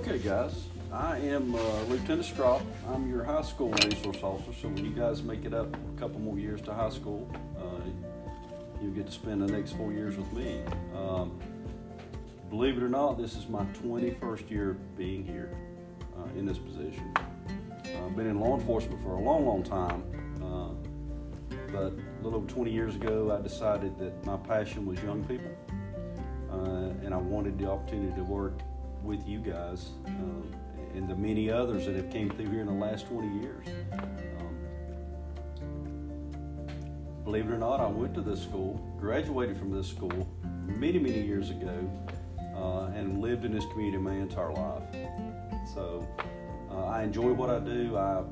Okay, guys, I am uh, Lieutenant Strop. I'm your high school resource officer. So when you guys make it up a couple more years to high school, uh, you'll get to spend the next four years with me. Um, believe it or not, this is my 21st year being here uh, in this position. I've been in law enforcement for a long, long time, uh, but a little over 20 years ago, I decided that my passion was young people, uh, and I wanted the opportunity to work with you guys um, and the many others that have came through here in the last 20 years. Um, believe it or not, I went to this school, graduated from this school many, many years ago, uh, and lived in this community my entire life. So uh, I enjoy what I do. I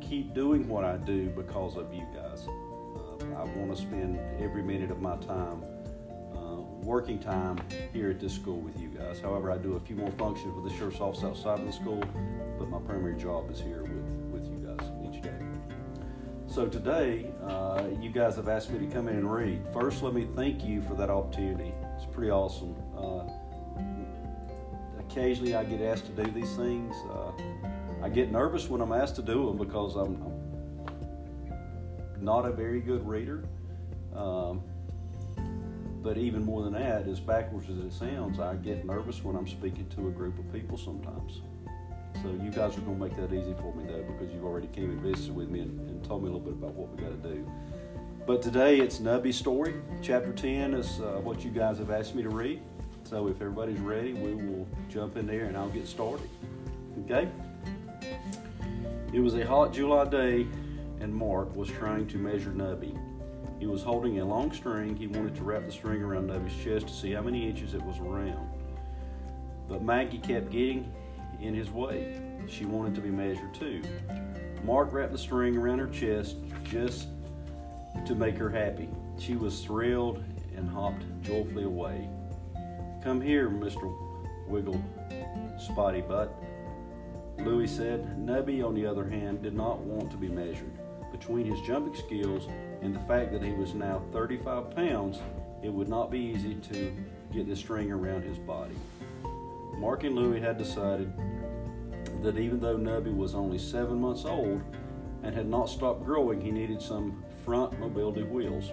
keep doing what I do because of you guys. Uh, I want to spend every minute of my time working time here at this school with you guys. However, I do a few more functions with the sheriff's office outside of the school, but my primary job is here with, with you guys each day. So today, uh, you guys have asked me to come in and read. First, let me thank you for that opportunity. It's pretty awesome. Uh, occasionally, I get asked to do these things. Uh, I get nervous when I'm asked to do them because I'm, I'm not a very good reader. Um, but even more than that, as backwards as it sounds, I get nervous when I'm speaking to a group of people sometimes. So you guys are going to make that easy for me though, because you've already came and visited with me and, and told me a little bit about what we got to do. But today it's Nubby's story. Chapter 10 is uh, what you guys have asked me to read. So if everybody's ready, we will jump in there and I'll get started. Okay? It was a hot July day, and Mark was trying to measure Nubby. He was holding a long string. He wanted to wrap the string around Nubby's chest to see how many inches it was around. But Maggie kept getting in his way. She wanted to be measured too. Mark wrapped the string around her chest just to make her happy. She was thrilled and hopped joyfully away. Come here, Mr. Wiggle Spotty Butt. Louis said. Nubby, on the other hand, did not want to be measured. Between his jumping skills and the fact that he was now 35 pounds, it would not be easy to get the string around his body. Mark and Louie had decided that even though Nubby was only seven months old and had not stopped growing, he needed some front mobility wheels.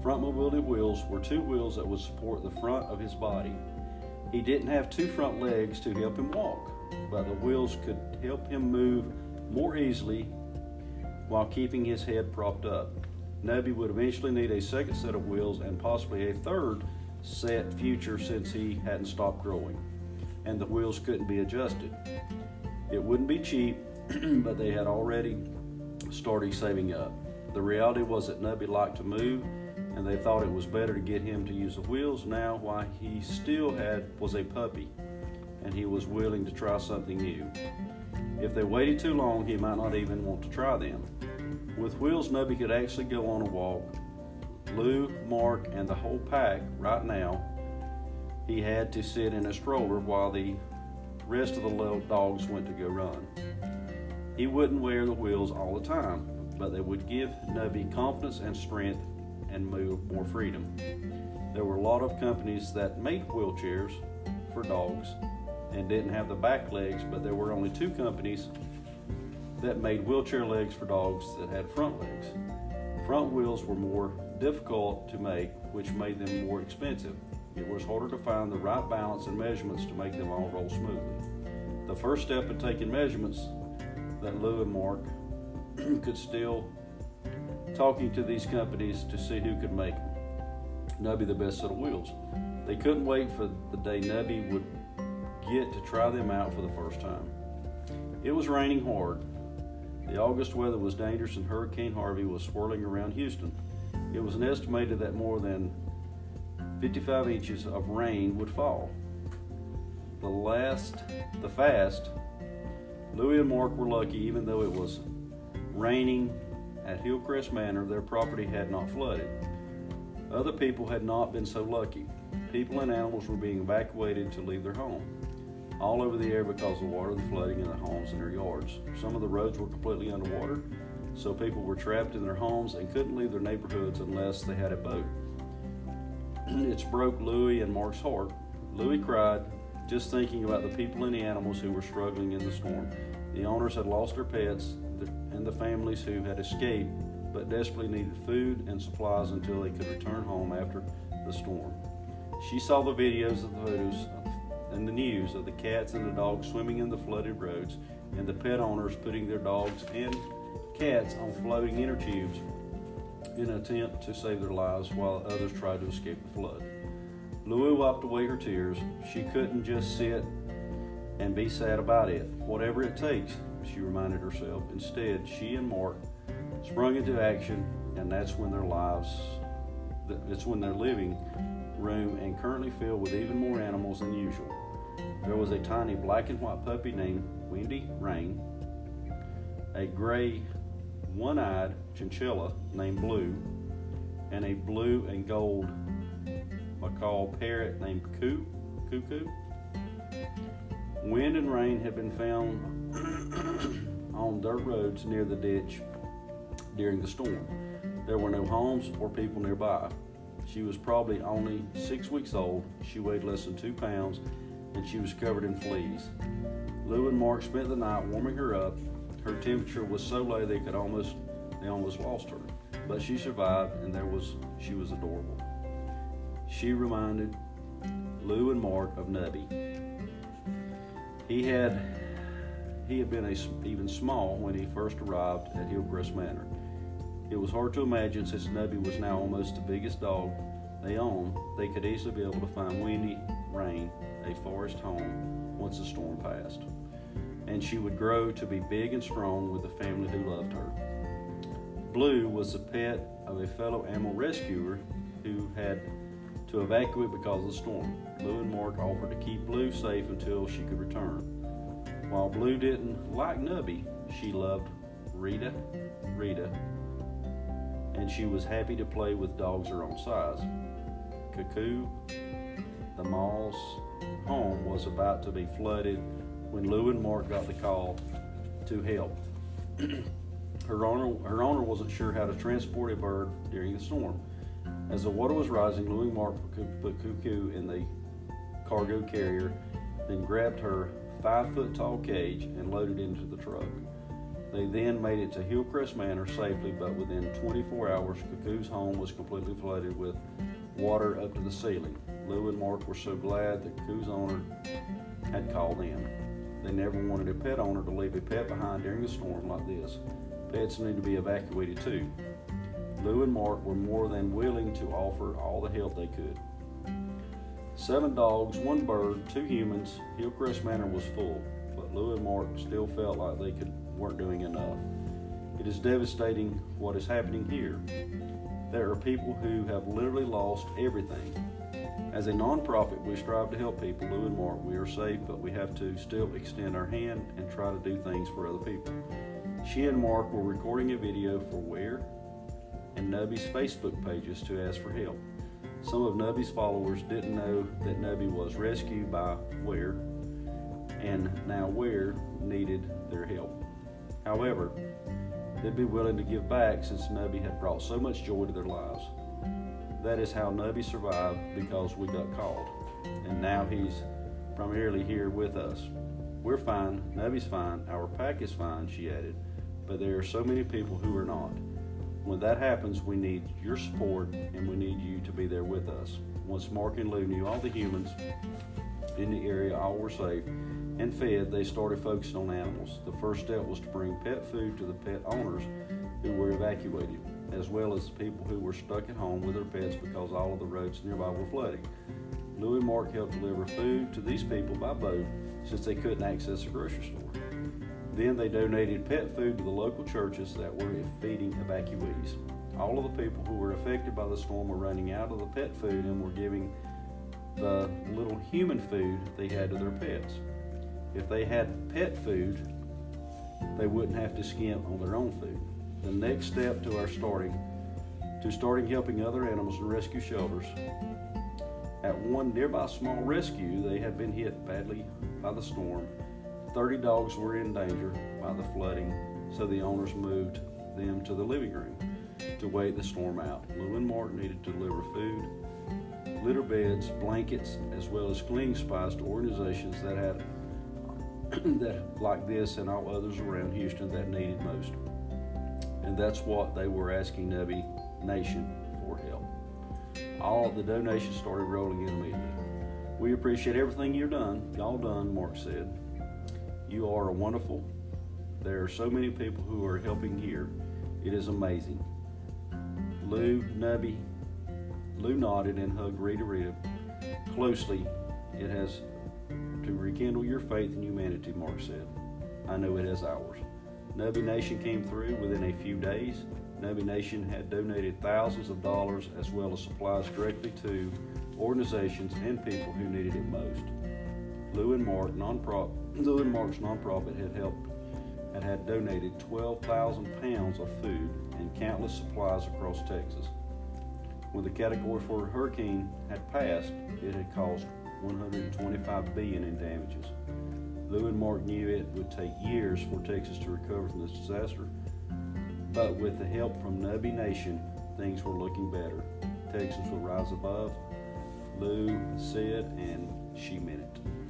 Front mobility wheels were two wheels that would support the front of his body. He didn't have two front legs to help him walk, but the wheels could help him move more easily while keeping his head propped up. Nubby would eventually need a second set of wheels and possibly a third set future since he hadn't stopped growing and the wheels couldn't be adjusted. It wouldn't be cheap, but they had already started saving up. The reality was that Nubby liked to move and they thought it was better to get him to use the wheels now while he still had was a puppy and he was willing to try something new. If they waited too long, he might not even want to try them. With wheels, Nubby could actually go on a walk. Lou, Mark, and the whole pack right now, he had to sit in a stroller while the rest of the little dogs went to go run. He wouldn't wear the wheels all the time, but they would give Nubby confidence and strength and more freedom. There were a lot of companies that made wheelchairs for dogs and didn't have the back legs, but there were only two companies that made wheelchair legs for dogs that had front legs. Front wheels were more difficult to make, which made them more expensive. It was harder to find the right balance and measurements to make them all roll smoothly. The first step in taking measurements that Lou and Mark could still talking to these companies to see who could make Nubby the best set of wheels. They couldn't wait for the day Nubby would get to try them out for the first time. It was raining hard, the August weather was dangerous and Hurricane Harvey was swirling around Houston. It was estimated that more than 55 inches of rain would fall. The last, the fast, Louis and Mark were lucky even though it was raining at Hillcrest Manor, their property had not flooded. Other people had not been so lucky. People and animals were being evacuated to leave their home all over the area because of the water, the flooding in their homes and their yards. Some of the roads were completely underwater, so people were trapped in their homes and couldn't leave their neighborhoods unless they had a boat. it's broke Louis and Mark's heart. Louis cried, just thinking about the people and the animals who were struggling in the storm. The owners had lost their pets and the families who had escaped but desperately needed food and supplies until they could return home after the storm. She saw the videos of the photos and the news of the cats and the dogs swimming in the flooded roads and the pet owners putting their dogs and cats on floating inner tubes in an attempt to save their lives while others tried to escape the flood. Louie wiped away her tears. She couldn't just sit and be sad about it. Whatever it takes, she reminded herself. Instead, she and Mark sprung into action, and that's when their lives, that's when their living room and currently filled with even more animals than usual. There was a tiny black and white puppy named Wendy Rain, a gray, one eyed chinchilla named Blue, and a blue and gold macaw parrot named Coo, Cuckoo. Wind and rain had been found on dirt roads near the ditch during the storm. There were no homes or people nearby. She was probably only six weeks old. She weighed less than two pounds and she was covered in fleas. Lou and Mark spent the night warming her up. Her temperature was so low they could almost they almost lost her. But she survived and there was she was adorable. She reminded Lou and Mark of Nubby. He had he had been a, even small when he first arrived at Hillcrest Manor. It was hard to imagine since Nubby was now almost the biggest dog they owned, they could easily be able to find Windy Rain a forest home once the storm passed. And she would grow to be big and strong with a family who loved her. Blue was the pet of a fellow animal rescuer who had to evacuate because of the storm. Lou and Mark offered to keep Blue safe until she could return. While Blue didn't like Nubby, she loved Rita, Rita, and she was happy to play with dogs her own size. Cuckoo, the Mall's home was about to be flooded when Lou and Mark got the call to help. her, owner, her owner wasn't sure how to transport a bird during the storm. As the water was rising, Lou and Mark put Cuckoo in the cargo carrier, then grabbed her five foot tall cage and loaded it into the truck. They then made it to Hillcrest Manor safely, but within 24 hours, Cuckoo's home was completely flooded with water up to the ceiling. Lou and Mark were so glad that Cuckoo's owner had called in. They never wanted a pet owner to leave a pet behind during a storm like this. Pets need to be evacuated too. Lou and Mark were more than willing to offer all the help they could. Seven dogs, one bird, two humans, Hillcrest Manor was full, but Lou and Mark still felt like they could, weren't doing enough. It is devastating what is happening here. There are people who have literally lost everything. As a nonprofit, we strive to help people. Lou and Mark, we are safe, but we have to still extend our hand and try to do things for other people. She and Mark were recording a video for Where and Nubby's Facebook pages to ask for help. Some of Nubby's followers didn't know that Nubby was rescued by Where, and now Where needed their help. However, they'd be willing to give back since Nubby had brought so much joy to their lives. That is how Nubby survived because we got called, and now he's primarily here with us. We're fine, Nubby's fine, our pack is fine, she added, but there are so many people who are not. When that happens, we need your support and we need you to be there with us. Once Mark and Lou knew all the humans in the area all were safe and fed, they started focusing on animals. The first step was to bring pet food to the pet owners who were evacuated, as well as people who were stuck at home with their pets because all of the roads nearby were flooding. Lou and Mark helped deliver food to these people by boat since they couldn't access a grocery store. Then they donated pet food to the local churches that were feeding evacuees. All of the people who were affected by the storm were running out of the pet food and were giving the little human food they had to their pets. If they had pet food, they wouldn't have to skimp on their own food. The next step to our starting to starting helping other animals in rescue shelters. At one nearby small rescue, they had been hit badly by the storm 30 dogs were in danger by the flooding, so the owners moved them to the living room to wait the storm out. Lou and Mark needed to deliver food. litter beds, blankets, as well as cleaning supplies to organizations that had that like this and all others around Houston that needed most. And that's what they were asking Nubby Nation for help. All the donations started rolling in immediately. We appreciate everything you've done, y'all done, Mark said. You are wonderful. There are so many people who are helping here. It is amazing. Lou Nubby, Lou nodded and hugged Rita Rita closely. It has to rekindle your faith in humanity, Mark said. I know it has ours. Nubby Nation came through within a few days. Nubby Nation had donated thousands of dollars as well as supplies directly to organizations and people who needed it most. Lou and Mark nonprofit, Lou and Mark's nonprofit had helped and had donated 12,000 pounds of food and countless supplies across Texas. When the category four a hurricane had passed, it had caused 125 billion in damages. Lou and Mark knew it would take years for Texas to recover from this disaster, but with the help from Nubby Nation, things were looking better. Texas will rise above, Lou said, and she meant it.